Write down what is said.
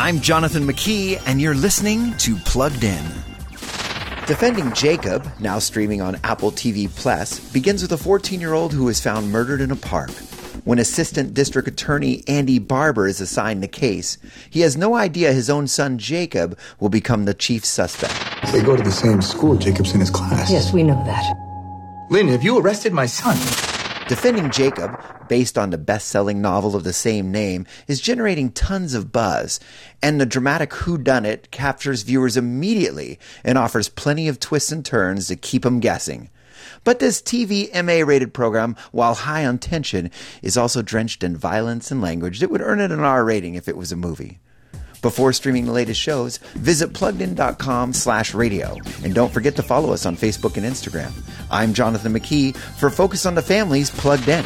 I'm Jonathan McKee, and you're listening to Plugged In. Defending Jacob, now streaming on Apple TV Plus, begins with a 14 year old who is found murdered in a park. When Assistant District Attorney Andy Barber is assigned the case, he has no idea his own son Jacob will become the chief suspect. They go to the same school. Jacob's in his class. Yes, we know that. Lynn, have you arrested my son? Defending Jacob, based on the best selling novel of the same name, is generating tons of buzz, and the dramatic whodunit captures viewers immediately and offers plenty of twists and turns to keep them guessing. But this TV MA rated program, while high on tension, is also drenched in violence and language that would earn it an R rating if it was a movie. Before streaming the latest shows, visit pluggedin.com slash radio. And don't forget to follow us on Facebook and Instagram. I'm Jonathan McKee for Focus on the Family's Plugged In.